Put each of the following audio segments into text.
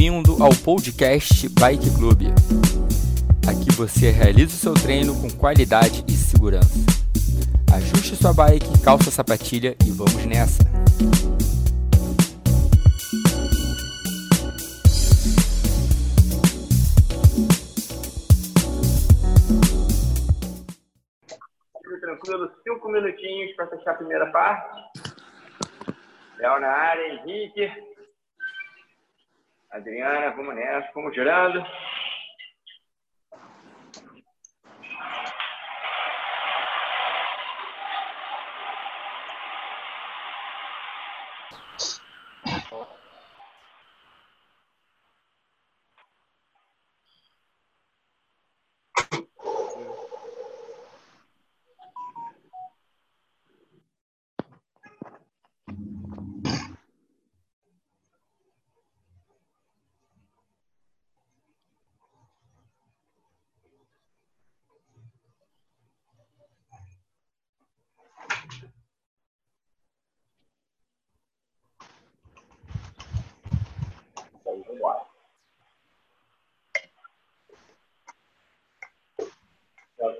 Bem-vindo ao podcast Bike Club. Aqui você realiza o seu treino com qualidade e segurança. Ajuste sua bike, calça a sapatilha e vamos nessa! Tranquilo, cinco minutinhos para fechar a primeira parte. Léo na área, Henrique. Adriana, vamos nessa, vamos girando.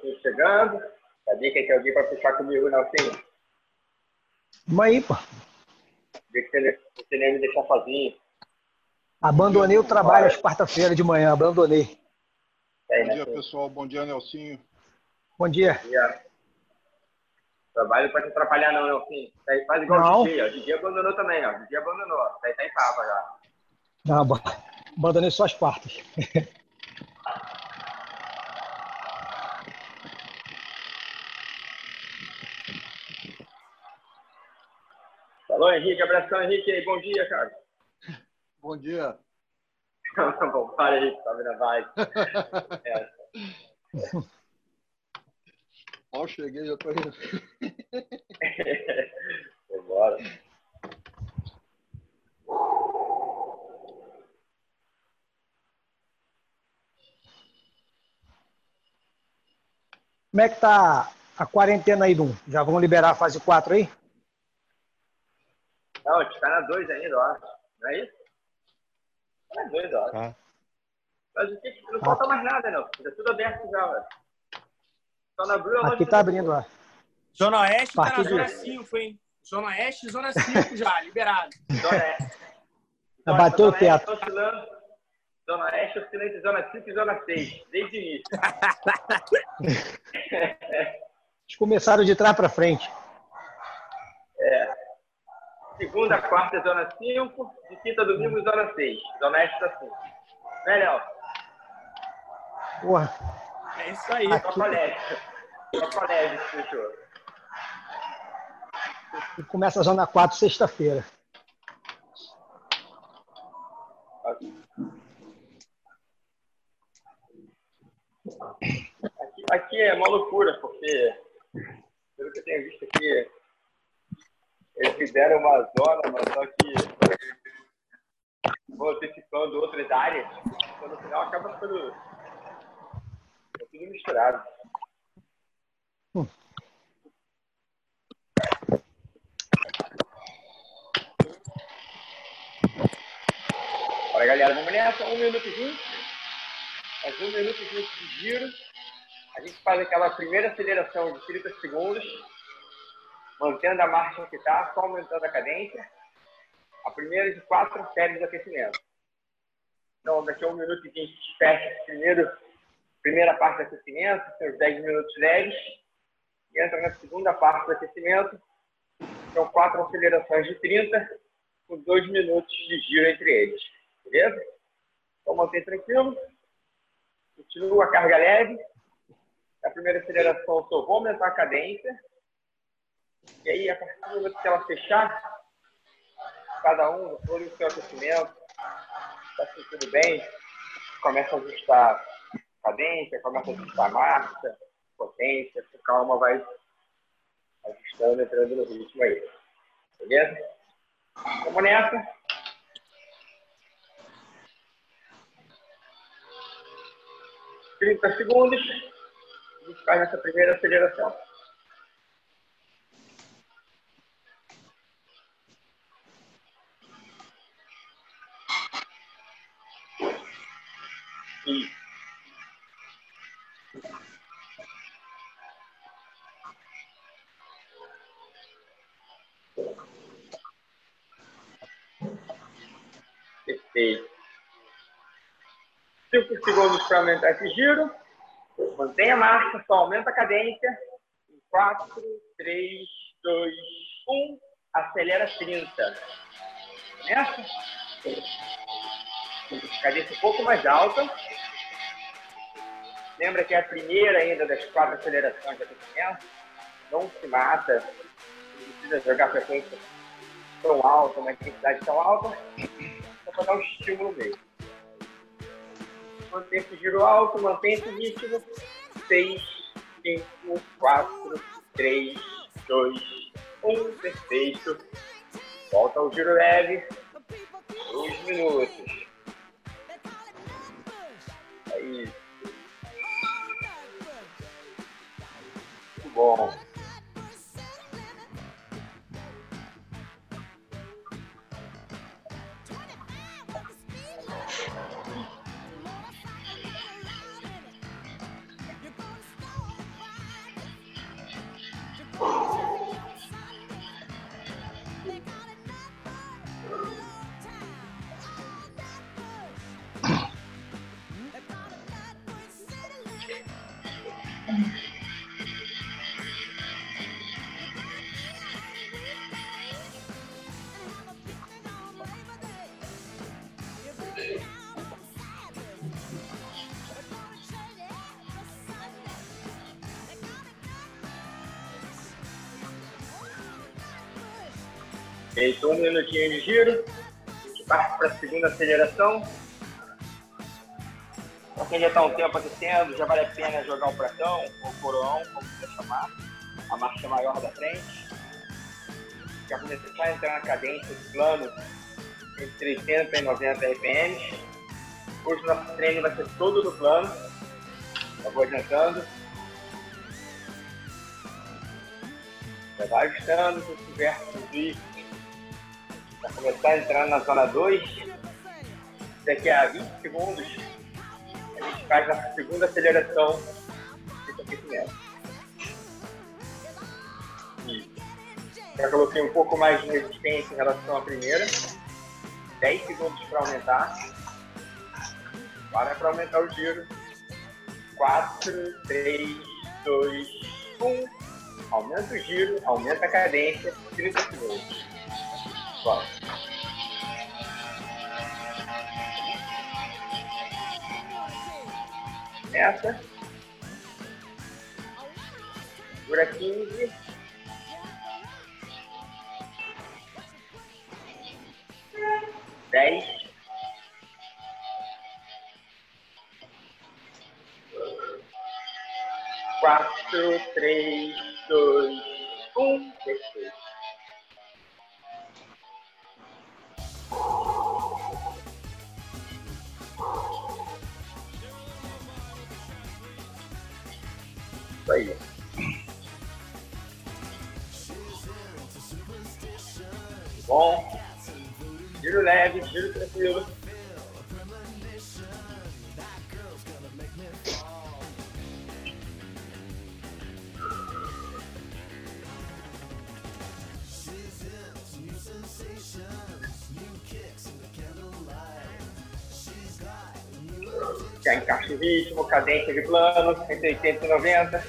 Nelsinho chegando. Sabia que tem alguém para puxar comigo, Nelsinho? Vamos aí, pô. Vê que você, você nem me deixar sozinho. Abandonei o trabalho às quarta-feira de manhã, abandonei. Aí, Bom dia, Nelsinho. pessoal. Bom dia, Nelsinho. Bom dia. dia. Trabalho não pode te atrapalhar, não, Nelsinho. Tá aí, faz igual Não. o DJ. ó. O DJ abandonou também, ó. O DJ abandonou. Tá aí tá em papa já. Não, ba- abandonei só as quartas. Falou, Henrique. Abração, Henrique. aí. Bom dia, cara. Bom dia. Tá bom, para aí, tá vendo a vibe. É. Mal cheguei, já tô indo. Vambora. Como é que tá a quarentena aí, Dum? Já vão liberar a fase 4 aí? Não, a gente tá na 2 ainda, eu acho. Não é isso? Tá na 2, eu acho. Tá. Mas o que? Não falta mais nada, não. Tá tudo aberto já, velho. Só na Bruna Aqui tá abrindo lá. Zona Oeste tá na Zona 5, hein? Zona Oeste e Zona 5 já, liberado. Zona Oeste. Já bateu o teto. oscilando. Zona Oeste oscilando entre Zona 5 e Zona 6, desde o início. Eles começaram de trás para frente. Segunda, quarta, Zona 5. De quinta, domingo, Zona 6. Zona tá 5. Né, Léo? Porra, É isso aí. Aqui. Só colégio. Só colégio, fechou. e começa a zona 4 sexta-feira. Aqui, aqui é uma loucura, porque, pelo que eu tenho visto aqui, eles fizeram uma zona, mas só que vão antecipando outras áreas, então no final acaba ficando é tudo misturado. Olha, galera, vamos nessa, um minuto vinte. Mais um minuto vinte de giro. A gente faz aquela primeira aceleração de 30 segundos, mantendo a marcha que está, só aumentando a cadência. A primeira de quatro séries de aquecimento. Então, daqui a um minuto e vinte, a fecha esse primeiro, primeira parte do aquecimento, os 10 minutos leves, e entra na segunda parte do aquecimento. São quatro acelerações de 30, com dois minutos de giro entre eles. Beleza? Então, mantém tranquilo. Continua a carga leve. A primeira aceleração, só vou aumentar a cadência. E aí, a partir do momento que ela fechar, cada um, todo o seu aquecimento, está sentindo bem, começa a ajustar a cadência, começa a ajustar a marcha, potência, com calma vai ajustando, entrando no ritmo aí. Beleza? Vamos nessa. Trinta segundos. A gente faz essa primeira aceleração. 5 segundos para aumentar esse giro. Mantém a marcha, só aumenta a cadência. 4, 3, 2, 1. Acelera 30. Começa. Cadência um pouco mais alta. Lembra que é a primeira ainda das quatro acelerações da crescimento. Não se mata. Não precisa jogar frequência tão alta, uma intensidade tão alta. Só para dar um estímulo mesmo. Mantém esse giro alto, mantém esse ritmo. 6, 5, 4, 3, 2, 1. Perfeito. Volta ao giro leve. 2 minutos. É isso. Muito bom. Feito um minutinho de giro. Parte para a segunda aceleração. Para quem já está um tempo aquecendo, já vale a pena jogar o pratão ou coroão, como você chamar. A marcha maior da frente. Já começar a entrar na cadência do plano entre 80 e 90 RPMs. Hoje nosso treino vai ser todo no plano. Já vou adiantando. Já vai ajustando se tiver tudo para começar a entrar na zona 2, daqui a 20 segundos, a gente faz a segunda aceleração desse aquecimento. Já coloquei um pouco mais de resistência em relação à primeira. 10 segundos para aumentar. Agora é para aumentar o giro. 4, 3, 2, 1. Aumenta o giro, aumenta a cadência, 30 segundos. Essa. Segura 15. Dez. Quatro, três, dois, um. Perfeito. Isso aí. Bom. Giro leve, giro tranquilo. Já encaixa o ritmo, cadência de plano, entre 80 e 90.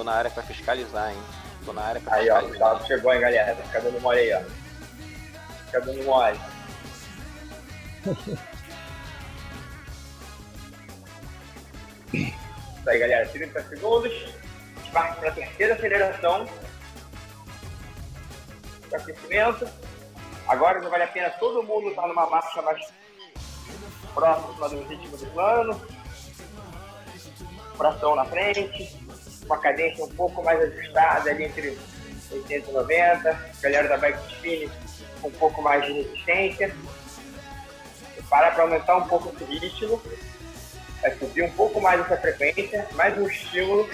Tô na área pra fiscalizar, hein? Tô na área pra Aí, ó, o fiscalizar. Gustavo chegou, hein, galera. Fica dando mole aí, ó. Fica dando mole. Isso aí, galera. 30 segundos. A gente parte para a terceira aceleração. Do aquecimento. Agora já vale a pena todo mundo estar numa marcha mais próxima do ritmo do plano. fração na frente, uma cadência um pouco mais ajustada ali entre 80 e 90, galera da bike spin com um pouco mais de resistência. Para para aumentar um pouco esse ritmo, vai subir um pouco mais essa frequência, mais um estímulo.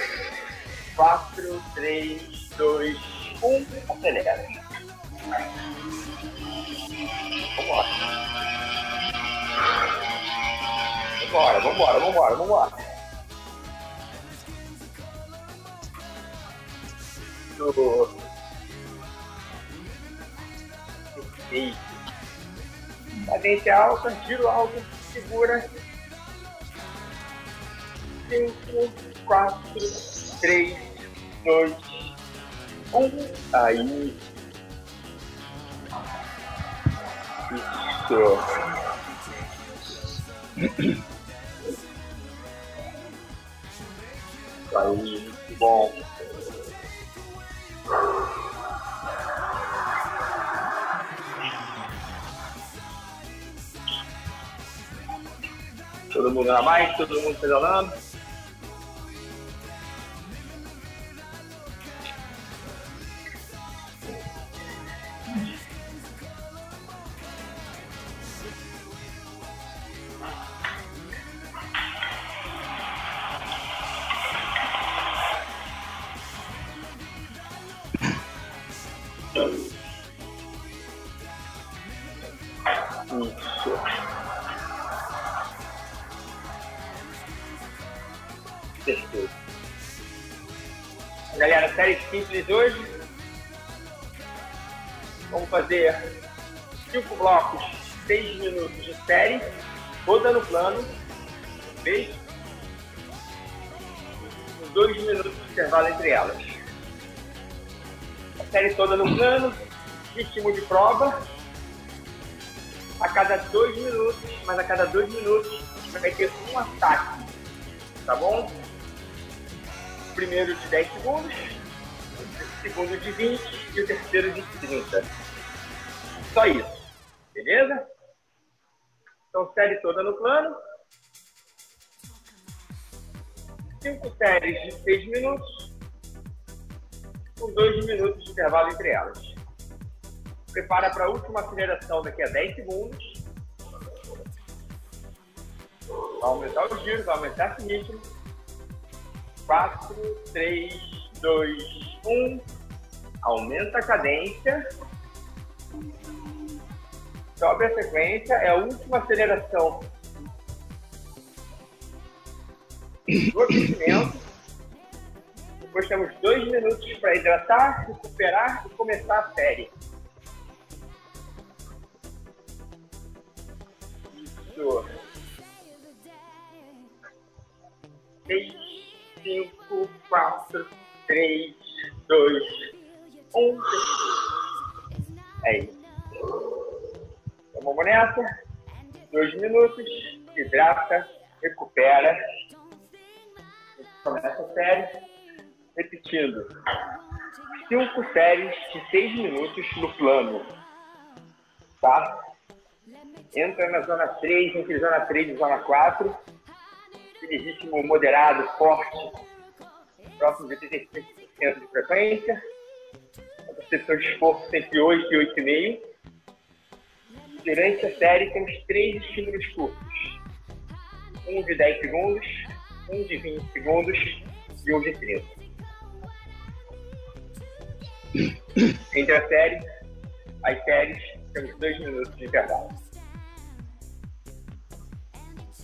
4, 3, 2, 1, acelera. Vambora. Vambora, vambora, vambora, vambora. Do... Perfeito. Cadência alta, giro alto, segura. 5, 4, 3, 2, 1. Aí. Isso. Aí, muito bom. Todo mundo na bike, todo mundo pedalando. Toda no plano, vez, com dois minutos de intervalo entre elas. A série toda no plano, ritmo de prova, a cada dois minutos, mas a cada dois minutos vai ter um ataque, tá bom? Primeiro de 10 segundos, segundo de 20 e o terceiro de 30. Só isso, beleza? Então, série toda no plano. Cinco séries de 6 minutos, com 2 minutos de intervalo entre elas prepara para a última aceleração daqui a 10 segundos. Vai aumentar os giros, vai aumentar esse ritmo. 4, 3, 2, 1. Aumenta a cadência. Sobe a sequência. É a última aceleração do aquecimento. Depois temos dois minutos para hidratar, recuperar e começar a série. Isso. Seis, cinco, quatro, três, dois, um. É isso. Vamos nessa. Dois minutos, hidrata, recupera. Começa a série. Repetindo. Cinco séries de seis minutos no plano. Tá? entra na zona 3, entre zona 3 e zona 4, aquele ritmo moderado, forte, próximo de 85% de frequência, a percepção de esforço entre 8 e 8,5. Durante a série temos três estímulos curtos, um de 10 segundos, um de 20 segundos e um de 30. Entre as séries, as séries, temos dois minutos de intervalo.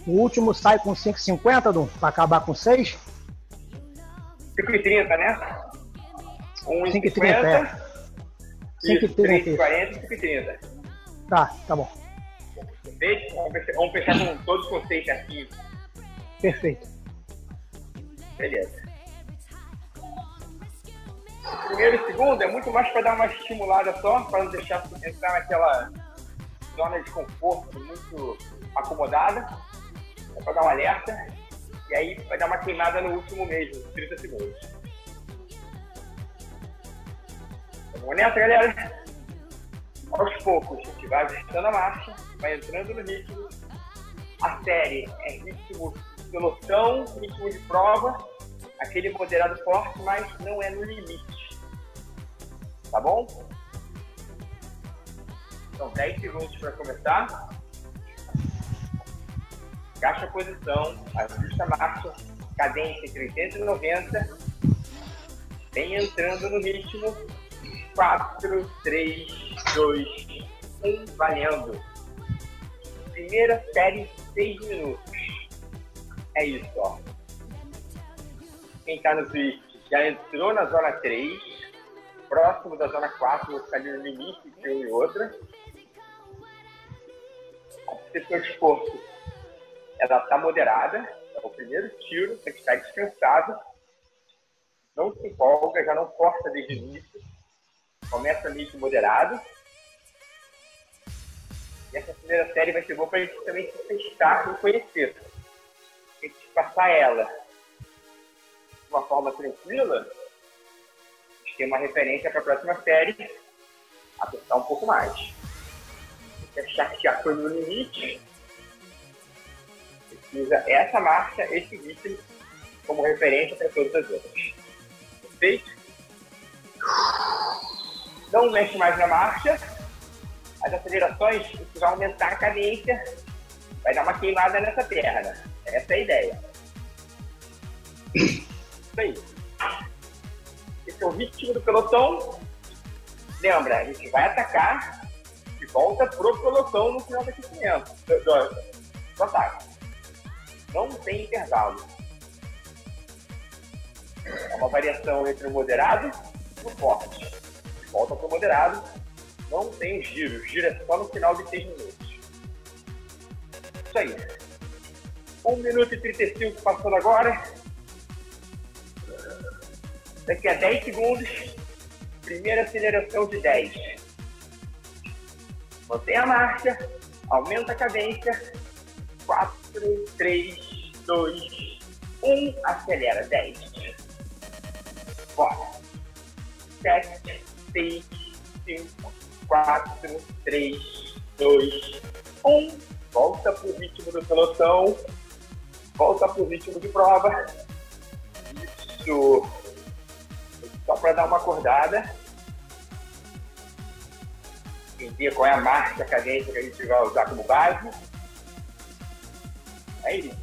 O último sai com 5,50, Dum, para acabar com 6? 5,30, né? 5,30, é. 5,30. 5,40 e 5,30. Tá, tá bom. Perfeito? Vamos fechar com todos com 6 certinho. Perfeito. Beleza. Primeiro e segundo é muito mais para dar uma estimulada só, para não deixar entrar naquela zona de conforto muito acomodada é para dar um alerta, e aí vai dar uma queimada no último mesmo, 30 segundos. Vamos nessa, galera? Aos poucos, a gente vai ajustando a marcha, vai entrando no ritmo. A série é ritmo pelotão, ritmo de prova, aquele moderado forte, mas não é no limite. Tá bom? São 10 segundos para começar. Caixa a posição, ajusta a marcha, cadência entre 80 e 90. Vem entrando no ritmo. 4, 3, 2, 1, valendo. Primeira série, 6 minutos. É isso, ó. Quem está no Twitch já entrou na zona 3, próximo da zona 4, vou ficar ali no limite de uma e outra. A sessão de esforço, ela está moderada, é o primeiro tiro, tem que estar descansado. Não se empolga, já não força desde o início. Começa meio moderado. E essa primeira série vai ser boa para a gente também se testar e conhecer. A gente passar ela de uma forma tranquila, a gente tem uma referência para a próxima série, apertar um pouco mais. Se achar que já foi no limite, precisa essa marcha, esse ritmo, como referência para todas as outras. Perfeito? Não mexe mais na marcha. As acelerações, isso vai aumentar a cadência, vai dar uma queimada nessa perna. Essa é a ideia. Isso aí. Esse é o ritmo do pelotão. Lembra, a gente vai atacar e volta pro pelotão no final do aquecimento. Do, do, do ataque. Não tem intervalo. É uma variação entre o moderado e o forte. Volta pro moderado. Não tem giro. Giro é só no final de 6 minutos. Isso aí. 1 minuto e 35 passando agora. Daqui a 10 segundos, primeira aceleração de 10. Mantém a marcha, aumenta a cadência. 4, 3, 2, 1, acelera 10. Bora. 7, 6, 5, 4, 3, 2, 1. Volta pro ritmo do pelotão. Volta pro ritmo de prova. Isso. Só para dar uma acordada. Entender qual é a marcha, cadência que a gente vai usar como base. É isso.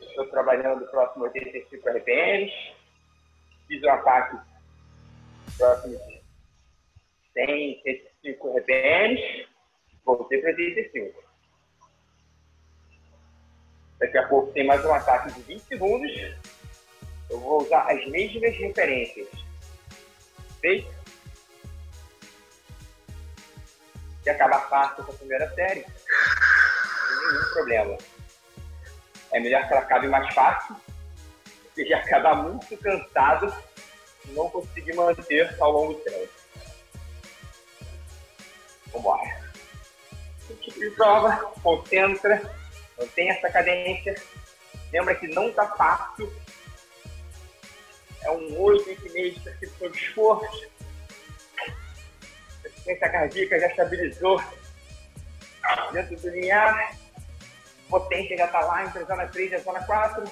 Estou trabalhando próximo 85 RPMs. Fiz um ataque próximo de 100, 105 RPMs. Voltei para 85. Daqui a pouco tem mais um ataque de 20 segundos. Eu vou usar as mesmas referências. Feito? Se acabar fácil essa primeira série, não tem nenhum problema. É melhor que ela acabe mais fácil, já acabar muito cansado e não conseguir manter ao longo do tempo. Vambora. Tipo de prova, concentra, mantém essa cadência. Lembra que não está fácil. É um 8, 8,5 de percepção de esforço. A frequência cardíaca já estabilizou dentro do linear. Potência já está lá entre a zona 3 e a zona 4.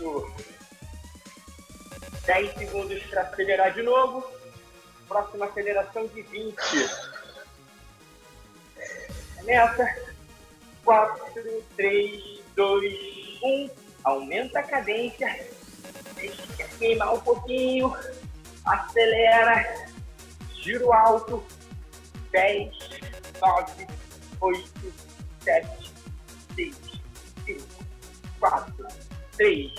Isso. 10 segundos para acelerar de novo. Próxima aceleração de 20. Começa. 4, 3, 2, 1. Aumenta a cadência. Deixa queimar um pouquinho. Acelera. Giro alto. 10, 9, 8, 7, 6, 5, 4, 3,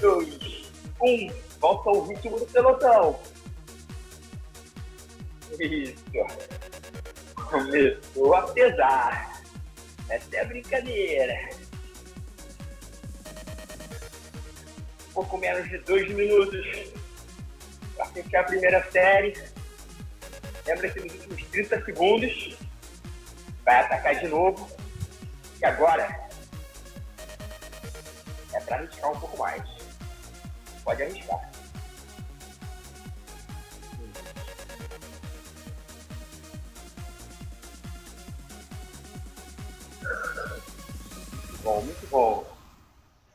2, 1. Volta ao ritmo do pelotão. Isso. Começou a pesar. Essa é a brincadeira. Um pouco menos de dois minutos para fechar a primeira série. Lembra que nos últimos 30 segundos vai atacar de novo. E agora para arriscar um pouco mais. Pode arriscar. Muito bom, muito bom.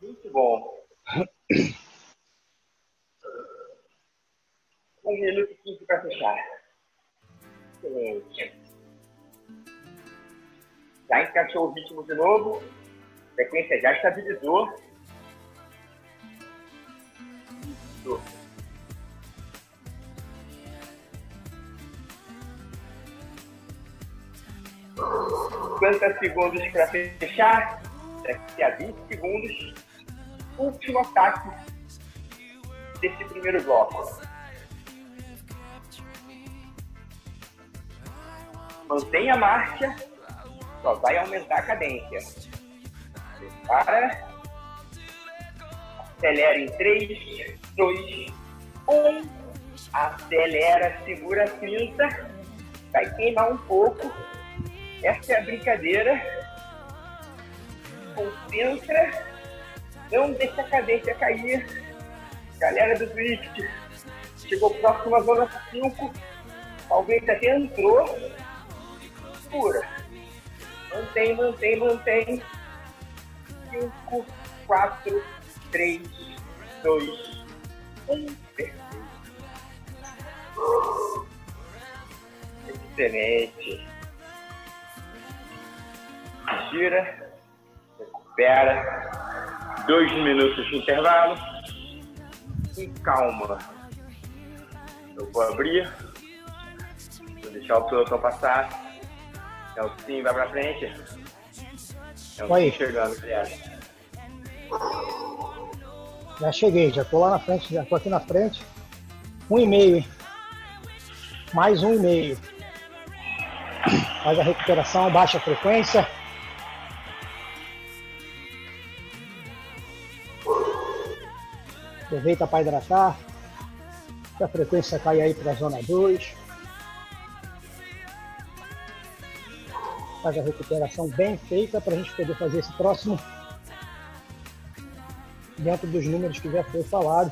Muito bom. Um minuto e quinze para fechar. Excelente. Já encaixou o ritmo de novo. A sequência já estabilizou. 50 segundos para fechar. Daqui a 20 segundos, último ataque desse primeiro bloco. Mantenha a marcha, só vai aumentar a cadência. Prepara. Acelera em 3, 2, 1. Acelera, segura a cinta. Vai queimar um pouco essa é a brincadeira. Concentra. Não deixa a cadência cair. Galera do Twitch. Chegou próximo à zona 5. Talvez até entrou. Pura. Mantém, mantém, mantém. 5, 4, 3, 2, 1. Excelente gira, recupera, dois minutos de intervalo e calma. Eu vou abrir, vou deixar o pelotão passar. É o sim, vai pra frente. É o sim chegando, Guilherme. Já cheguei, já tô lá na frente, já tô aqui na frente. Um e meio, hein? Mais um e meio. Faz a recuperação, baixa a frequência. Aproveita para hidratar. Se a frequência cai aí para a zona 2. Faz a recuperação bem feita para a gente poder fazer esse próximo dentro dos números que já foi falado.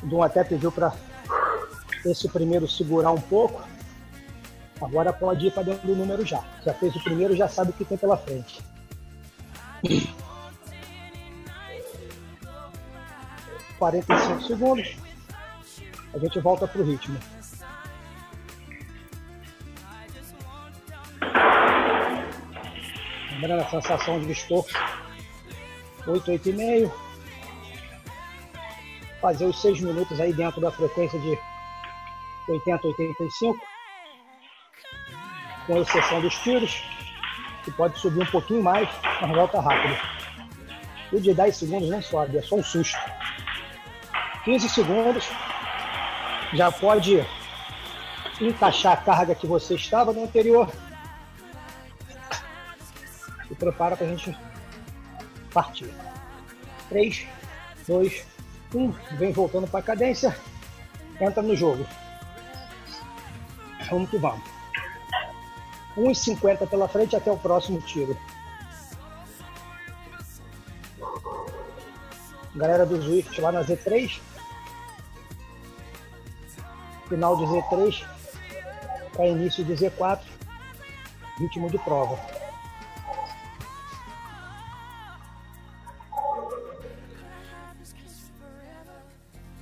O Dum até pediu para esse primeiro segurar um pouco. Agora pode ir para dentro do número já. Já fez o primeiro, já sabe o que tem pela frente. 45 segundos, a gente volta para o ritmo. Lembrando a sensação de esforço, 8, 8,5. Fazer os 6 minutos aí dentro da frequência de 80, 85. Com exceção dos tiros, que pode subir um pouquinho mais, mas volta rápido. O de 10 segundos nem sobe, é só um susto. 15 segundos, já pode encaixar a carga que você estava no anterior. Se prepara para a gente partir. 3, 2, 1. Vem voltando para a cadência. Entra no jogo. Vamos que vamos. 1,50 pela frente até o próximo tiro. Galera do Zwift lá na Z3, final de Z3 para início de Z4, ritmo de prova.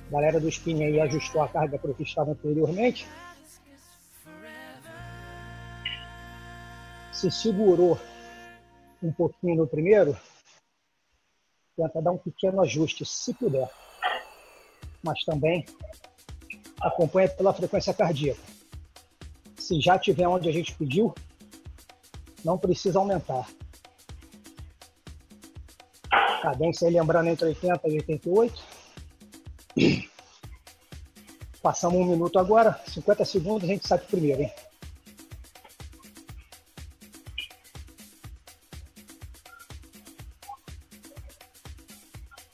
A galera do spin aí ajustou a carga para o que estava anteriormente. Se segurou um pouquinho no primeiro, tenta dar um pequeno ajuste, se puder. Mas também acompanha pela frequência cardíaca. Se já tiver onde a gente pediu, não precisa aumentar. Cadência aí lembrando entre 80 e 88. Passamos um minuto agora, 50 segundos, a gente sai primeiro, hein?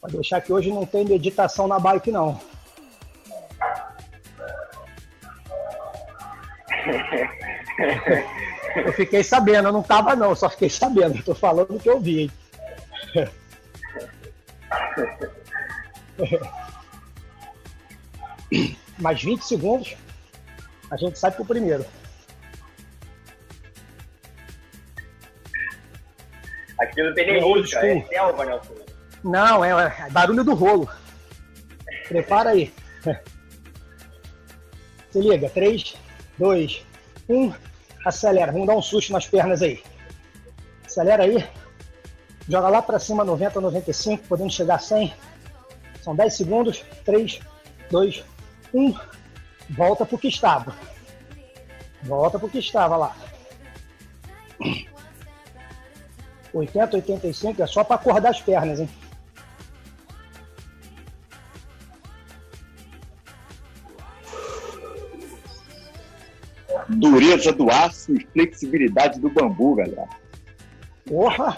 Pode deixar que hoje não tem meditação na bike, não. Fiquei sabendo, eu não tava não, só fiquei sabendo, estou falando o que eu vi. Mais 20 segundos, a gente sai pro primeiro. Aqui não tem nem É música, é selva, Nelson. Não, é, é barulho do rolo. Prepara aí. Se liga, 3, 2, 1, acelera. Vamos dar um susto nas pernas aí. Acelera aí. Joga lá para cima 90, 95, podendo chegar a 100. São 10 segundos. 3, 2, 1. Volta pro que estava. Volta pro que estava lá. 80, 85 é só para acordar as pernas, hein? Dureza do aço e flexibilidade do bambu, galera. Porra!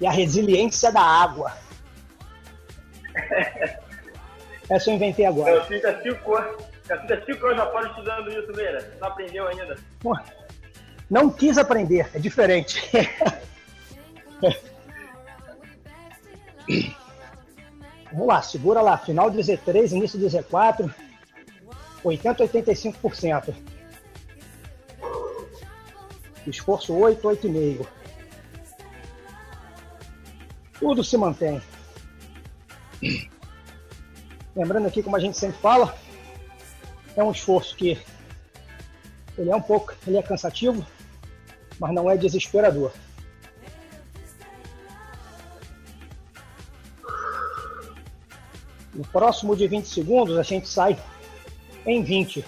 e a resiliência da água. Essa eu inventei agora. Nelson tá cinco anos. Nelson tá cinco anos fora estudando isso, Meira. Não aprendeu ainda. Porra, Não quis aprender, é diferente. Vamos lá, segura lá. Final de Z3, início de Z4. 80, 85%. Esforço 8, 8,5. Tudo se mantém. Lembrando aqui, como a gente sempre fala, é um esforço que ele é um pouco, ele é cansativo, mas não é desesperador. No próximo de 20 segundos, a gente sai em 20.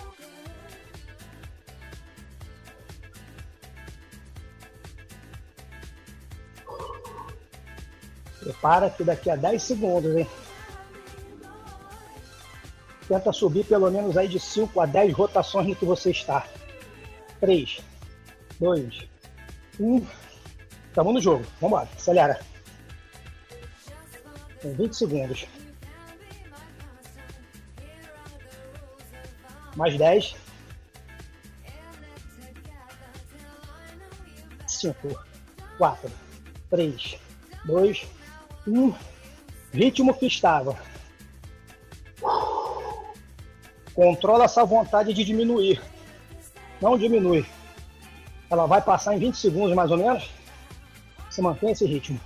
Prepara que daqui a 10 segundos, hein? Tenta subir pelo menos aí de 5 a 10 rotações no que você está. 3, 2, 1. Estamos no jogo. Vamos embora. Acelera. Tem 20 segundos. Mais 10. 5, 4, 3, 2, 1. Ritmo que estava. Controla essa vontade de diminuir. Não diminui. Ela vai passar em 20 segundos mais ou menos. Você mantém esse ritmo.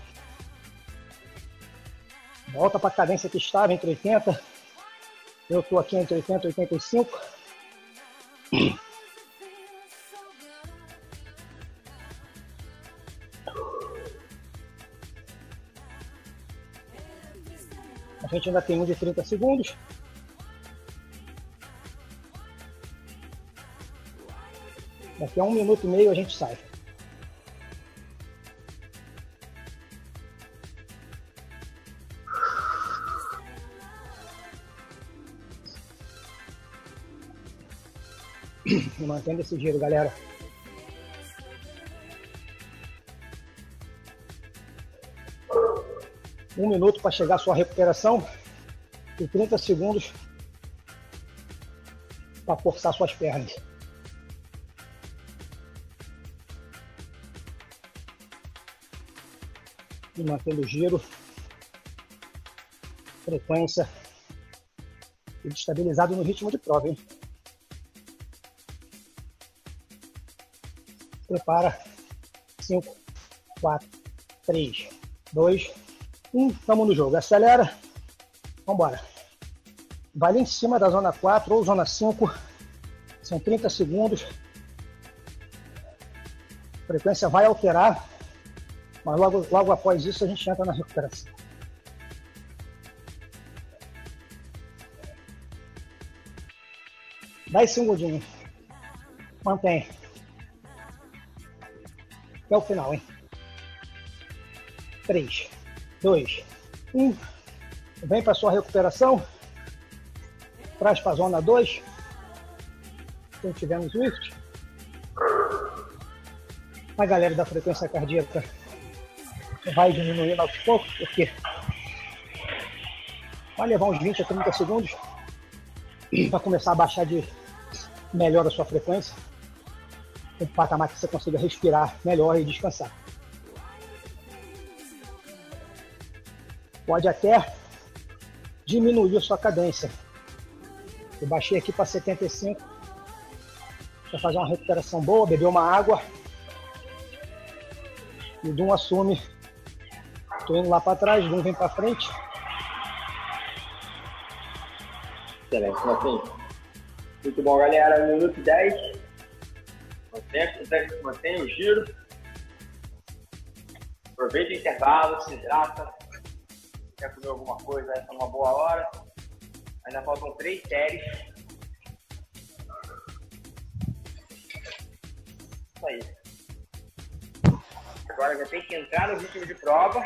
Volta para a cadência que estava entre 80. Eu estou aqui entre 80 e 85. A gente ainda tem um de 30 segundos. Daqui a um minuto e meio a gente sai. Mantendo esse giro, galera. Um minuto para chegar a sua recuperação e 30 segundos para forçar suas pernas. E mantendo o giro, frequência e estabilizado no ritmo de prova, hein? Prepara. 5, 4, 3, 2, 1. Estamos no jogo. Acelera. Vambora. Vai lá em cima da zona 4 ou zona 5. São 30 segundos. A frequência vai alterar. Mas logo, logo após isso a gente entra na recuperação. Dez segundinhos. Mantém. Até o final, hein? 3, 2, 1. Vem para sua recuperação. Traz para a zona 2. Quem tiver no Swift. A galera da frequência cardíaca vai diminuindo aos poucos, porque vai levar uns 20 a 30 segundos para começar a baixar de melhor a sua frequência um patamar que você consiga respirar melhor e descansar. Pode até diminuir sua cadência. Eu baixei aqui para 75 para fazer uma recuperação boa, beber uma água E Dum assume. Tô indo lá para trás, Dum vem para frente. Excelente, Martim. Muito bom, galera. Minuto 10. Mantém, mantém o giro. Aproveita o intervalo, se hidrata. Quer comer alguma coisa, essa é uma boa hora. Ainda faltam três séries. Isso aí. Agora já tem que entrar no ritmo de prova.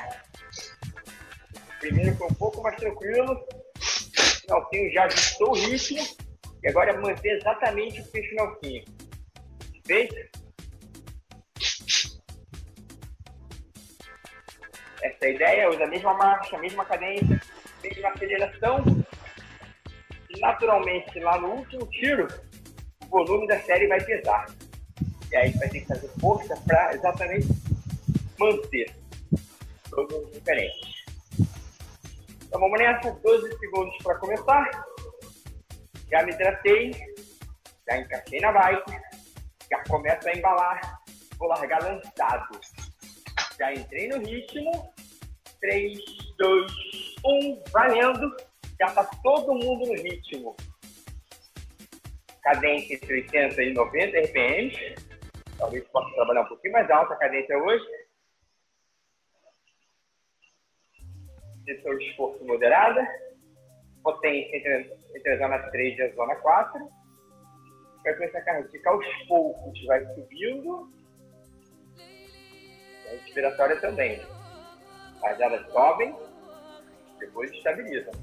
Primeiro foi um pouco mais tranquilo. O Nelsinho já ajustou o ritmo. E agora é manter exatamente o que fez o Nelsinho. Feito? Essa a ideia, usa a mesma marcha, a mesma cadência, mesma aceleração. Naturalmente, lá no último tiro, o volume da série vai pesar. E aí vai ter que fazer força para exatamente manter. Todos diferentes. Então vamos nessa, 12 segundos para começar. Já me hidratei, já encaixei na bike, já começo a embalar, vou largar lançado. Já entrei no ritmo. 3, 2, 1, valendo. Já está todo mundo no ritmo. Cadência entre 80 e 90 RPMs. Talvez possa trabalhar um pouquinho mais alta a cadência hoje. Setor de esforço moderada. Potência entre, entre a zona 3 e a zona 4. Frequência cardíaca aos poucos vai subindo a respiratória também. Mas elas sobem, depois estabilizam.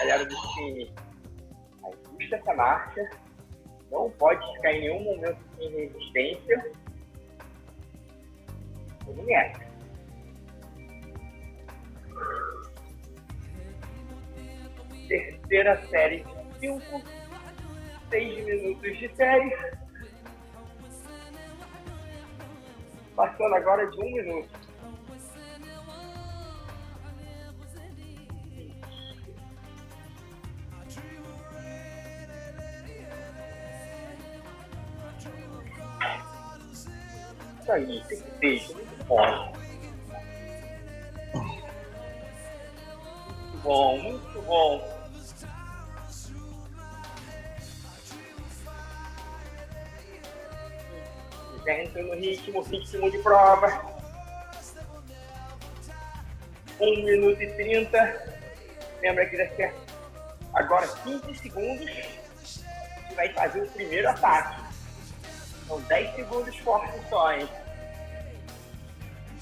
Galera do time, ajusta essa marcha. Não pode ficar em nenhum momento sem resistência. Vamos. Terceira série de 5. 6 minutos de série. Passando agora de um minuto. Isso aí, tem que muito bom. Muito bom, muito bom. No ritmo, ritmo de prova. 1 minuto e 30. Lembra que daqui a agora 15 segundos e vai fazer o primeiro ataque. São 10 segundos fortes só, hein?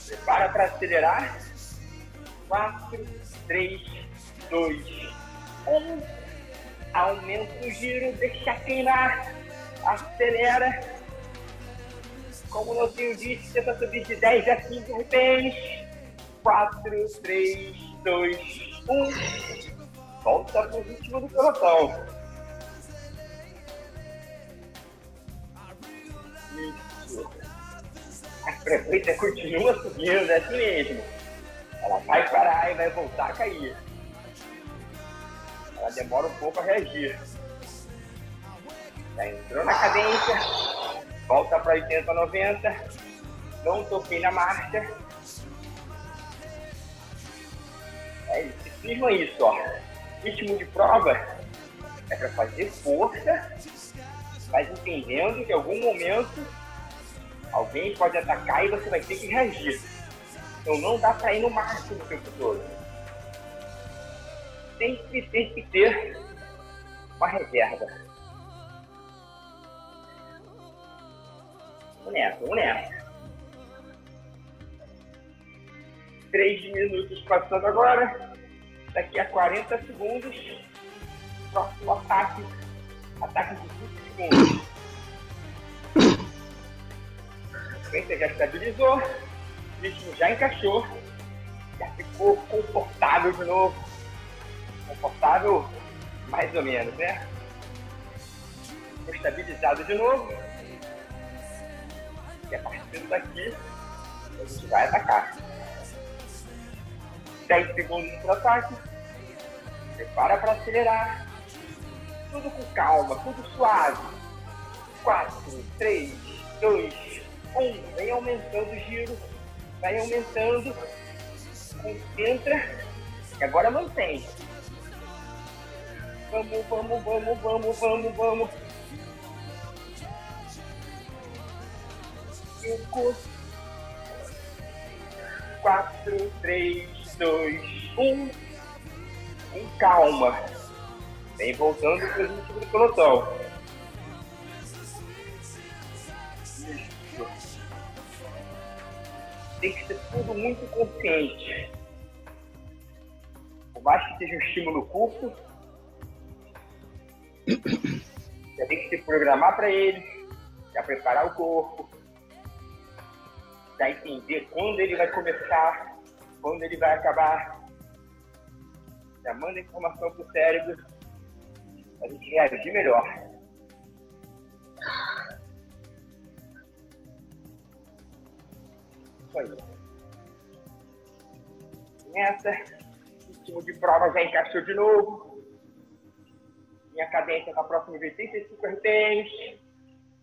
Prepara para acelerar. 4, 3, 2, 1. Aumenta o giro, deixa queimar. Acelera. Como o Notinho disse, tenta subir de 10 a 15 RPMs. 4, 3, 2, 1. Volta pro ritmo do pelotão. Isso. A frequência continua subindo, é assim mesmo. Ela vai parar e vai voltar a cair. Ela demora um pouco a reagir. Já entrou na cadência, volta para 80, 90. Não toquei na marcha. É, eles cismam isso, ó. Ritmo de prova é para fazer força, mas entendendo que em algum momento alguém pode atacar e você vai ter que reagir. Então não dá para ir no máximo o tempo todo. Tem que ter uma reserva. Vamos nessa, vamos nessa. Três minutos passando agora. Daqui a 40 segundos, próximo ataque. Ataque de 20 segundos. Frequência já estabilizou, o ritmo já encaixou, já ficou confortável de novo. Confortável, mais ou menos, né? Estabilizado de novo. E a partir daqui, a gente vai atacar. 10 segundos para ataque. Prepara para acelerar. Tudo com calma, tudo suave. 4, 3, dois, um. Vem aumentando o giro, vai aumentando, concentra e agora mantém. Vamos, vamos, vamos, vamos, vamos, vamos. Cinco, quatro, três, dois, um. Com calma. Vem voltando para o ritmo do pelotão. Isso. Tem que ser tudo muito consciente. Por mais que seja um estímulo curto, já tem que se programar para ele, já preparar o corpo, já entender quando ele vai começar, quando ele vai acabar. Já manda informação para o cérebro, a gente reagir melhor. Isso aí. Nessa, ritmo de prova já encaixou de novo. Minha cadência está próxima de 85 RPMs.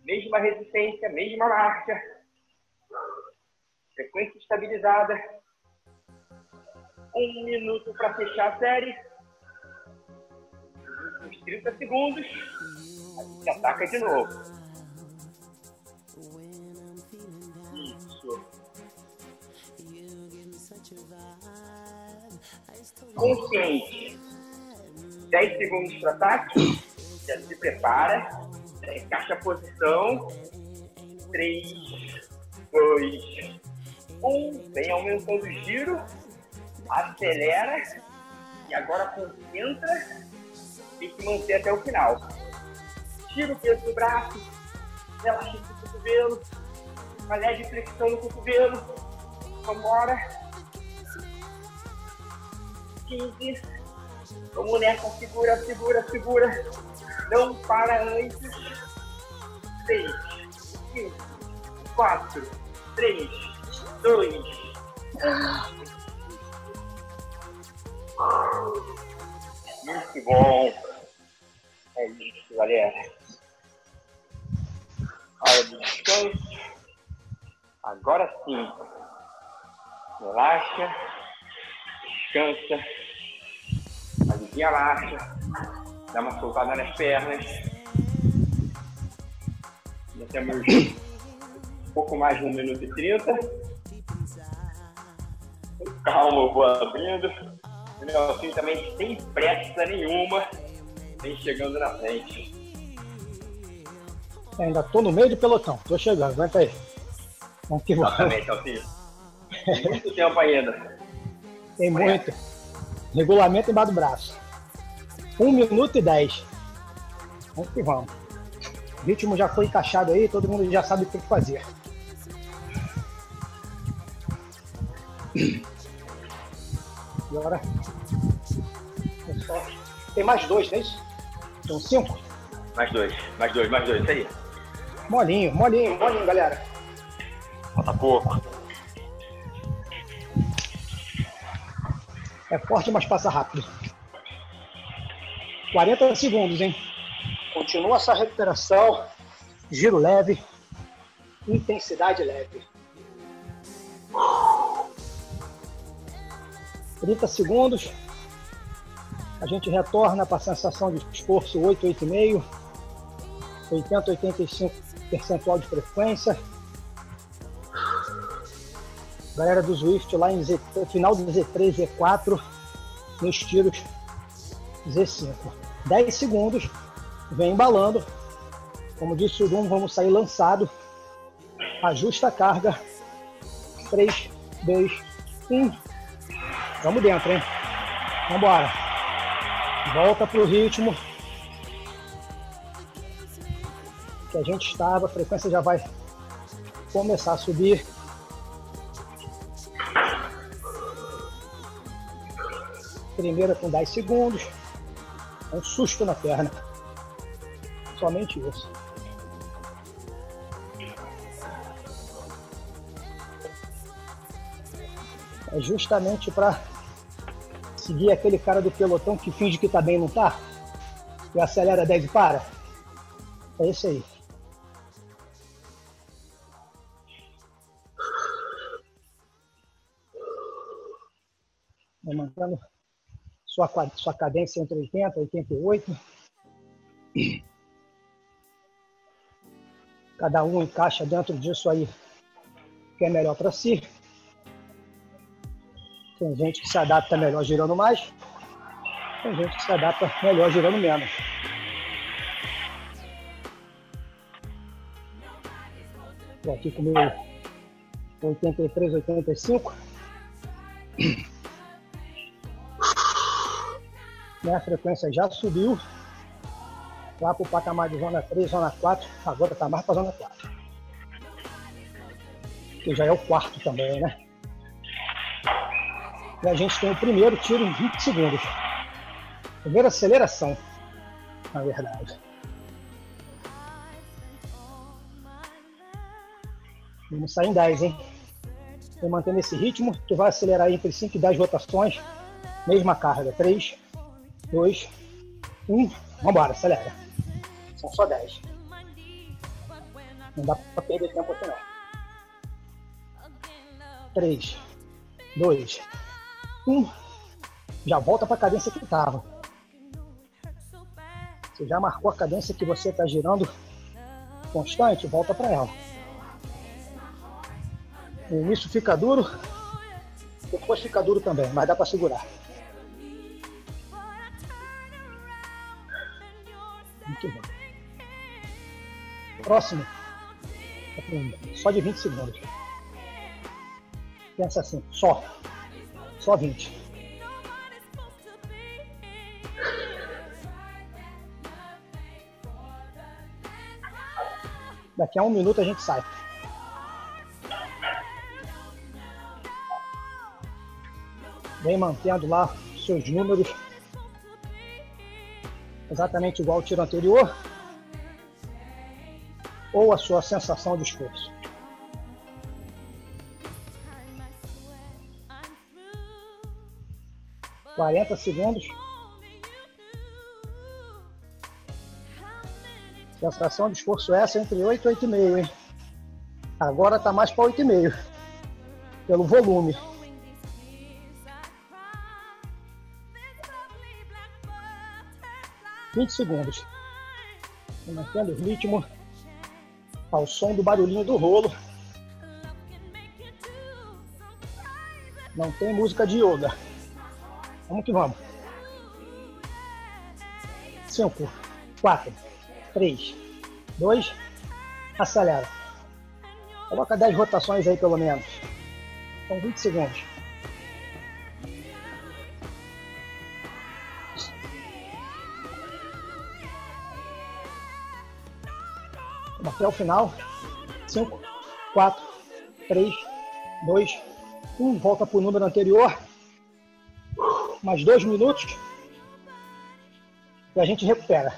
Mesma resistência, mesma marcha. Frequência estabilizada. Um minuto para fechar a série. Uns 30 segundos. A gente ataca de novo. Isso. Consciente. 10 segundos para ataque. Já se prepara. Encaixa a posição. 3, 2, 1. Vem aumentando o giro. Acelera. E agora concentra. Tem que manter até o final. Tira o peso do braço. Relaxa o cotovelo. Uma leve flexão no cotovelo. Vambora. 15. Vamos nessa. Segura, segura, segura. Não para antes. 6, 5, 4, 3, 2, 1. Muito bom. É isso, galera. Hora de descanso. Agora sim. Relaxa. Descansa. Alivia a marcha. Dá uma soltada nas pernas. Já temos um pouco mais de 1 minuto e 30. Calma, eu vou abrindo. O Nelson também sem pressa nenhuma. Vem chegando na frente. Ainda tô no meio do pelotão, tô chegando, aguenta aí. Vamos que vamos. Exatamente, Alcir. Tem muito tempo ainda. Tem muito. Regulamento embaixo do braço. 1 minuto e 10. Vamos que vamos. O ritmo já foi encaixado aí, todo mundo já sabe o que fazer. Agora. Tem mais dois, não é isso? São cinco? Mais dois, mais dois, mais dois, isso aí. Molinho, molinho, molinho, galera. Falta pouco. É forte, mas passa rápido. 40 segundos, hein? Continua essa recuperação. Giro leve. Intensidade leve. 30 segundos. A gente retorna para a sensação de esforço 8, 8,5. 80, 85 percentual de frequência. Galera do Zwift lá em Z, final do Z3, Z4, nos tiros Z5. 10 segundos, vem embalando. Como disse o Dum, vamos sair lançado. Ajusta a carga. 3, 2, 1. Vamos dentro, hein? Vambora. Volta pro ritmo. Que a gente estava, a frequência já vai começar a subir. Primeira com 10 segundos. Um susto na perna. Somente isso. é justamente para seguir aquele cara do pelotão que finge que está bem e não está, e acelera 10 e para. É isso aí. Mantendo sua, sua cadência entre 80 e 88. Cada um encaixa dentro disso aí que é melhor para si. Tem gente que se adapta melhor girando mais, tem gente que se adapta melhor girando menos. Estou aqui com o meu 83, 85. Minha frequência já subiu lá para o patamar de zona 3, zona 4, agora está mais para zona 4. Que já é o quarto também, né? E a gente tem o primeiro tiro em 20 segundos. Primeira aceleração, na verdade. Vamos sair em 10, hein? Vou mantendo esse ritmo, tu vai acelerar entre 5 e 10 rotações, mesma carga. 3, 2, 1, vambora, acelera. São só 10. Não dá pra perder tempo aqui não. 3, 2, 1. Já volta para a cadência que estava. Você já marcou a cadência que você está girando constante, volta para ela. O início fica duro, depois fica duro também, mas dá para segurar. Muito bom. Próximo. Só de 20 segundos. Pensa assim, só. Só 20. Daqui a um minuto a gente sai. Vem mantendo lá seus números exatamente igual ao tiro anterior ou a sua sensação de esforço. Quarenta segundos. Sensação de esforço essa entre 8 e 8,5, hein? Agora tá mais para 8,5. Pelo volume. Vinte segundos. Mantendo o ritmo ao som do barulhinho do rolo. Não tem música de yoga. Vamos que vamos. Cinco, quatro, três, dois, acelera. Coloca 10 rotações aí pelo menos. São 20 segundos. Até o final. 5, 4, 3, 2, 1. Volta para o número anterior. Mais dois minutos. E a gente recupera.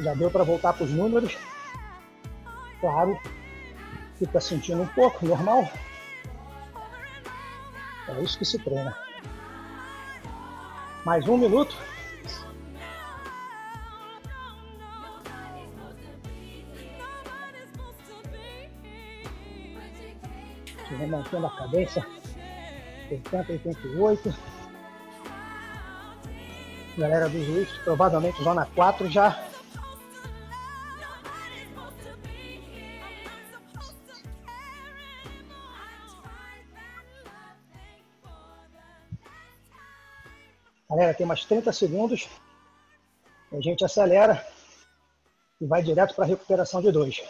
Já deu para voltar para os números. Claro, fica sentindo um pouco, normal. É isso que se treina. Mais um minuto. Vou mantendo a cadência. 80, 88. Galera do juiz, provavelmente zona 4 já Galera, tem mais 30 segundos. A gente acelera e vai direto para a recuperação de dois.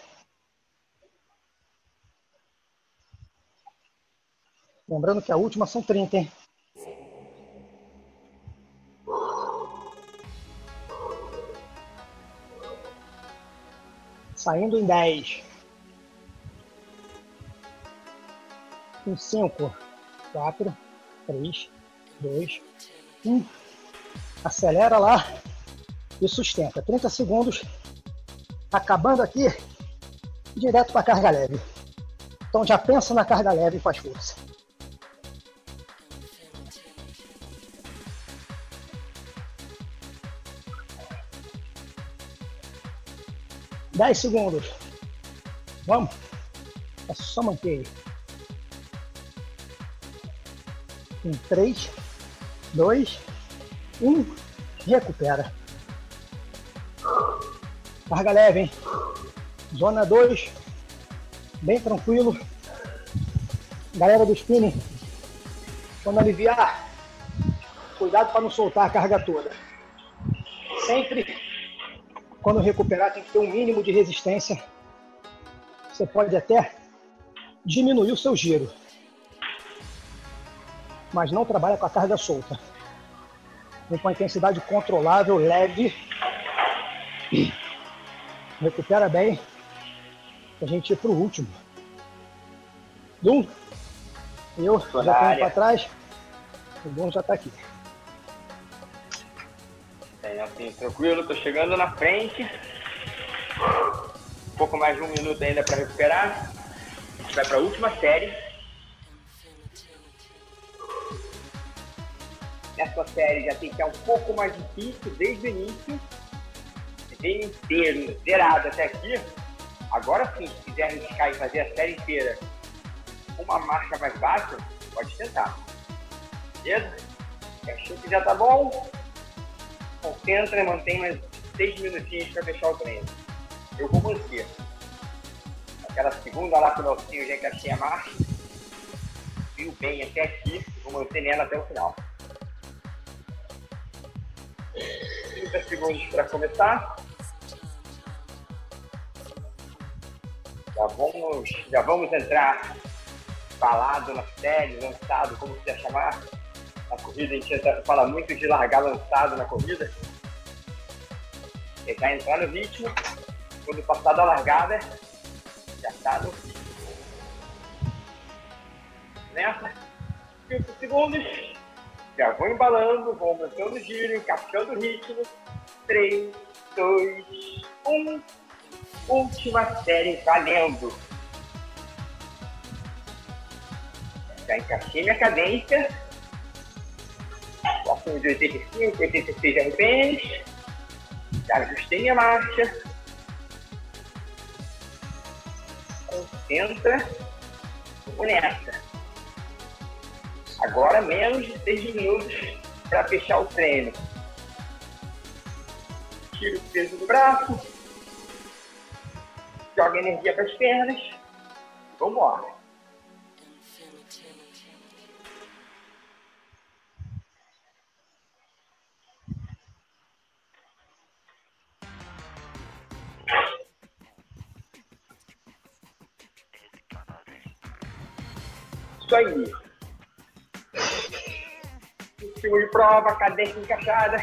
Lembrando que a última são 30, hein? Saindo em 10. Em 5, 4, 3, 2, 1. Acelera lá e sustenta. 30 segundos. Acabando aqui, direto para a carga leve. Então já pensa na carga leve e faz força. 10 segundos. Vamos. É só manter. Em 3, 2, 1. Recupera. Carga leve, hein? Zona 2. Bem tranquilo. Galera do spinning, quando aliviar, cuidado para não soltar a carga toda. Sempre, quando recuperar, tem que ter um mínimo de resistência. Você pode até diminuir o seu giro, mas não trabalha com a carga solta. Vem com a intensidade controlável, leve. Recupera bem. Pra gente ir pro último. Dum. Eu já área. pra trás. O Dum já tá aqui. Assim, tranquilo, tô chegando na frente. Um pouco mais de um minuto ainda para recuperar. A gente vai para a última série. Nessa série já tem que é um pouco mais difícil desde o início. Bem inteiro, zerado até aqui. Agora sim, se quiser arriscar e fazer a série inteira uma marcha mais baixa, pode tentar. Beleza? Achou que já tá bom? Concentra e mantém mais seis minutinhos para fechar o treino. Eu vou manter. Aquela segunda lá que o Nelsinho já encaixei a marcha. Viu bem até aqui. Vou manter nela até o final. 30 segundos para começar. Já vamos, já vamos entrar falado na série, lançado, como quiser chamar corrida, a gente entra- fala muito de largar lançado na corrida. Tentar entrar no ritmo, quando passar da largada, já está no ritmo. Nessa, 5 segundos, já vou embalando, vou aumentando o giro, encaixando o ritmo. 3, 2, 1. Última série valendo. Já encaixei minha cadência próximo de 85, 86 RPMs. Já ajustei minha marcha. Concentra. Vamos nessa. Agora menos de 6 minutos para fechar o treino. Tira o peso do braço. Joga energia para as pernas. Vamos embora. Aí. Ritmo de prova, cadência encaixada,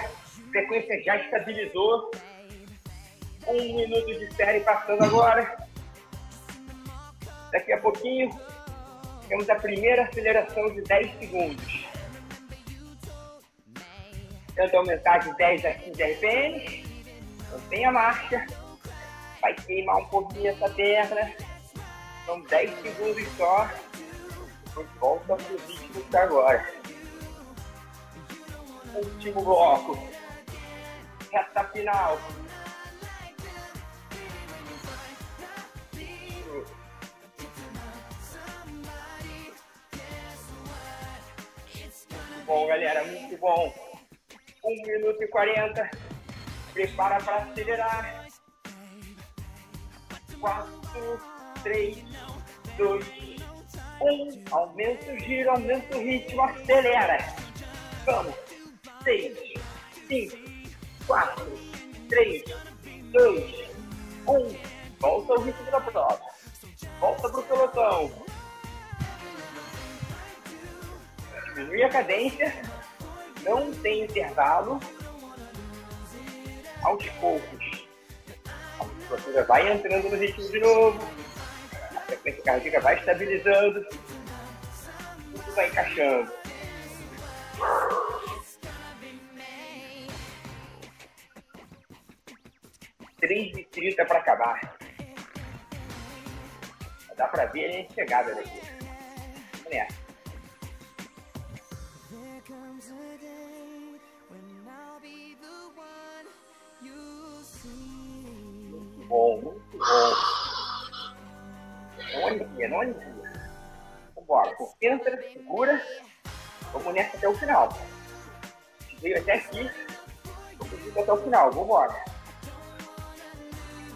frequência já estabilizou. Um minuto de série passando agora. Daqui a pouquinho, temos a primeira aceleração de 10 segundos. Tenta aumentar de 10 a 15 RPM. Mantém a marcha. Vai queimar um pouquinho essa perna. São 10 segundos só. Volta pro que tá agora. Último bloco. Reta final. Muito bom, galera. Muito bom. 1 minuto e 40. Prepara para acelerar. 4, 3, 2, 1. Aumenta o giro, aumenta o ritmo, acelera. Vamos. 6, 5, 4, 3, 2, 1. Volta ao ritmo da prova. Volta pro pelotão. Diminui a cadência. Não tem intervalo. Aos poucos. A musculatura vai entrando no ritmo de novo. A frequência cardíaca vai estabilizando. Tudo vai encaixando. Três e trinta para acabar. Dá para ver a de chegada daqui. Vamos nessa. Muito bom, muito bom. Alivia, não alivia. Vambora, concentra, segura. Vamos nessa até o final. Veio até aqui, vamos ir até o final, vambora.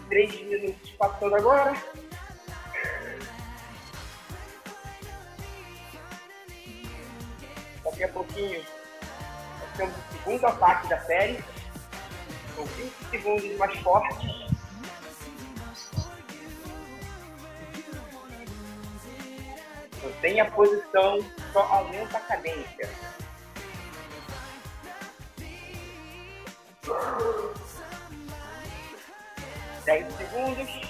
Três minutos passando agora. Daqui a pouquinho, nós temos o segundo ataque da série. São 20 segundos mais fortes. Mantém a posição, só aumenta a cadência. Dez segundos.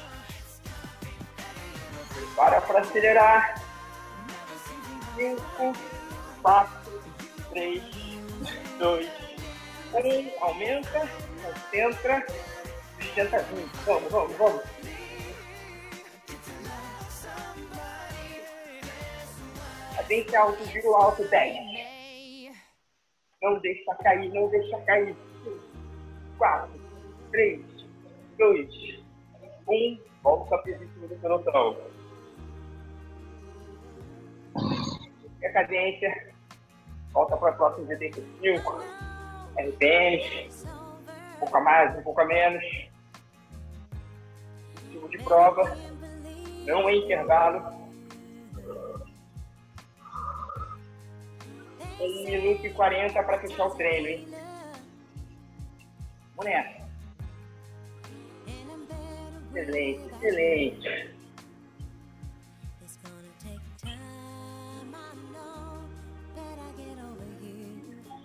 Prepara para acelerar. Cinco, quatro, três, dois, um. Aumenta, concentra. Sustenta 20. Vamos, vamos, vamos. Cadência alto, giro alto, 10. Não deixa cair, não deixa cair. 4, 3, 2, 1. Volta para em cima do pelotão. E a cadência. Volta para a próxima cadência 5. RPM. Um pouco a mais, um pouco a menos. Tipo de prova. Não é intervalo. 1 minuto e 40 para fechar o treino, hein? Vamos nessa. Excelente, excelente.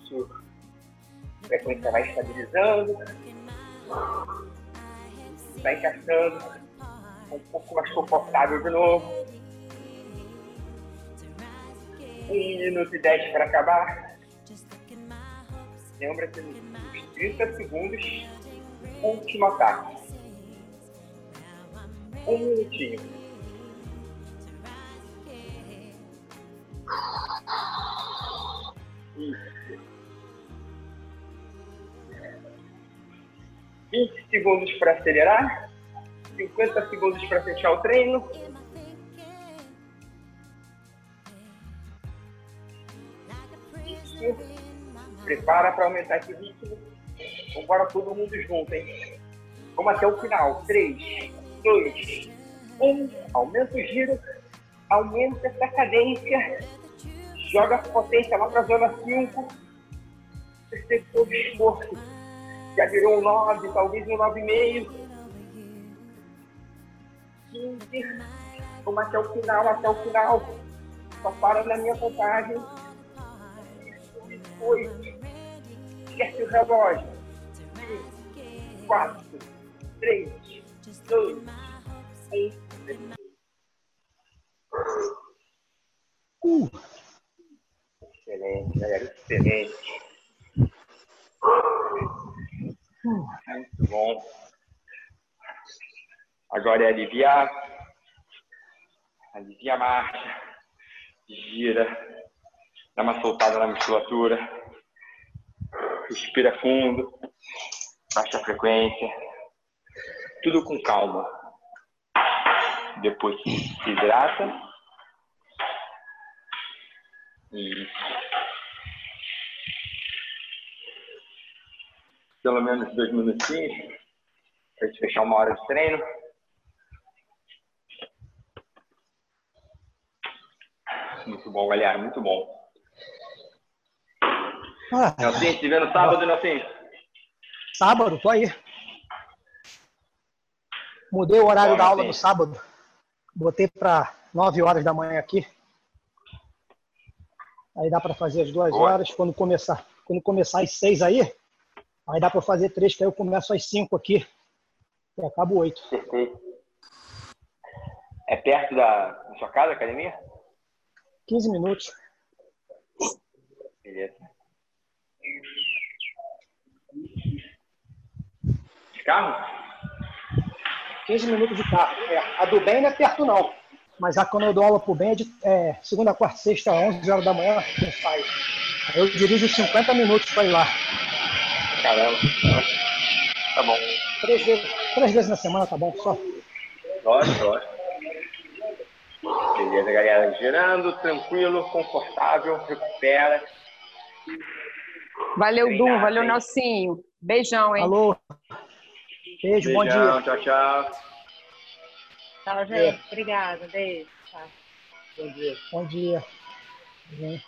Isso. A frequência vai estabilizando. Vai encaixando. Um pouco mais confortável de novo. 1 minuto e 10 para acabar. Lembra que nos 30 segundos, último ataque. Um minutinho. Isso. 20 segundos para acelerar. 50 segundos para fechar o treino. Prepara para aumentar esse ritmo. Vambora todo mundo junto, hein? Vamos até o final. 3, 2, 1. Aumenta o giro. Aumenta essa cadência. Joga a potência lá para a zona 5. Percebe todo o esforço. Já virou um 9, talvez um 9,5. 15. Vamos até o final, até o final. Só para na minha contagem. 8. Esquece o relógio. 5, 4, 3, 2, 1. Uh, Excelente, galera. Excelente. Muito bom. Agora é aliviar. Alivia a marcha. Gira. Dá uma soltada na musculatura. Respira fundo. Baixa a frequência. Tudo com calma. Depois se hidrata. Isso. Pelo menos dois minutinhos. Pra gente fechar uma hora de treino. Muito bom, galera. Muito bom. Ah, Nelson, te vendo sábado, Nelson? sábado, tô aí. Mudei o horário Bom, da aula sim. no sábado. Botei para 9 horas da manhã aqui. Aí dá para fazer as duas Boa. horas. Quando começar, quando começar às 6 aí, aí dá para fazer três, que aí eu começo às 5 aqui. E acabo 8. Perfeito. É perto da, da sua casa, academia? 15 minutos. Beleza. De carro? 15 minutos de carro. É, a do bem não é perto, não. Mas a quando eu dou aula pro bem é de é, segunda, quarta, sexta, 11 horas da manhã, eu saio. Eu dirijo 50 minutos para ir lá. Caramba. Tá bom. Três vezes, três vezes na semana tá bom, só. Lógico, lógico. Beleza, galera. Girando, tranquilo, confortável, recupera. Valeu, Dum. Valeu? Nelsinho. Beijão, hein? Alô. Beijo, bom Beijão, dia. tchau, tchau. Tchau, gente. Obrigada. Beijo. Tchau. Bom dia. Bom dia. Uhum.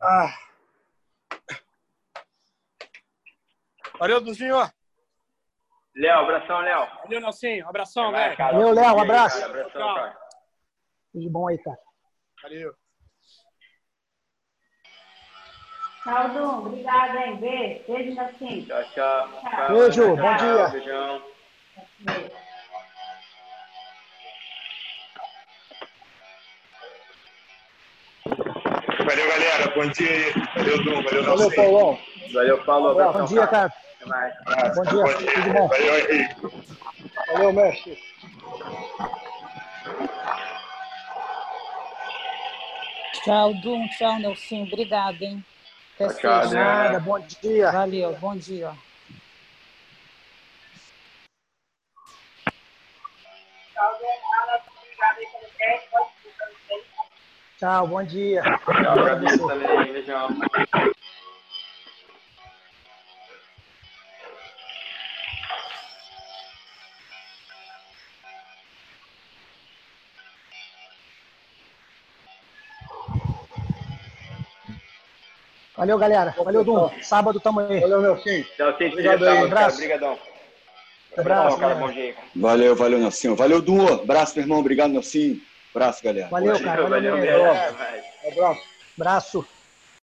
Ah. Valeu, Duzinho. Léo, abração, Léo. Valeu, Nelsinho. Abração, Vai, velho. cara. Valeu, Léo, um abraço. Abração, Tchau. cara. Tudo de bom aí, cara. Valeu. Tchau, Dum. Obrigada, hein? Beijo. Beijo, Nelsinho. Tchau, tchau. Tchau, Beijo, tchau, bom tchau. dia. Beijão. Valeu, galera. Bom dia aí. Valeu, Dum. Valeu, Valeu, Nelson. Paulão. Valeu, falou. Bom dia, cara. Até mais. Bom dia. Tudo bom? Valeu, Henrique. Valeu, mestre. Tchau, Dum. Tchau, Nelson. Obrigada, hein? Até Tchau, tchau, bom dia. Valeu, bom dia. Tchau, bom dia. Tchau, Gabi também. Beijão. Valeu, galera. Valeu, Dum. Sábado tamo aí. Valeu, Nelson. Tchau, Cid. Obrigado Obrigado, aí. cara. Abraço. Obrigadão. Abraço, cara. galera. Bom dia. cara. Valeu, valeu, Nelsinho. Valeu, Du. Abraço, meu irmão. Obrigado, Nelsinho. Abraço, galera. Valeu, cara. Valeu, Valeu. Até mais. Abraço. Abraço.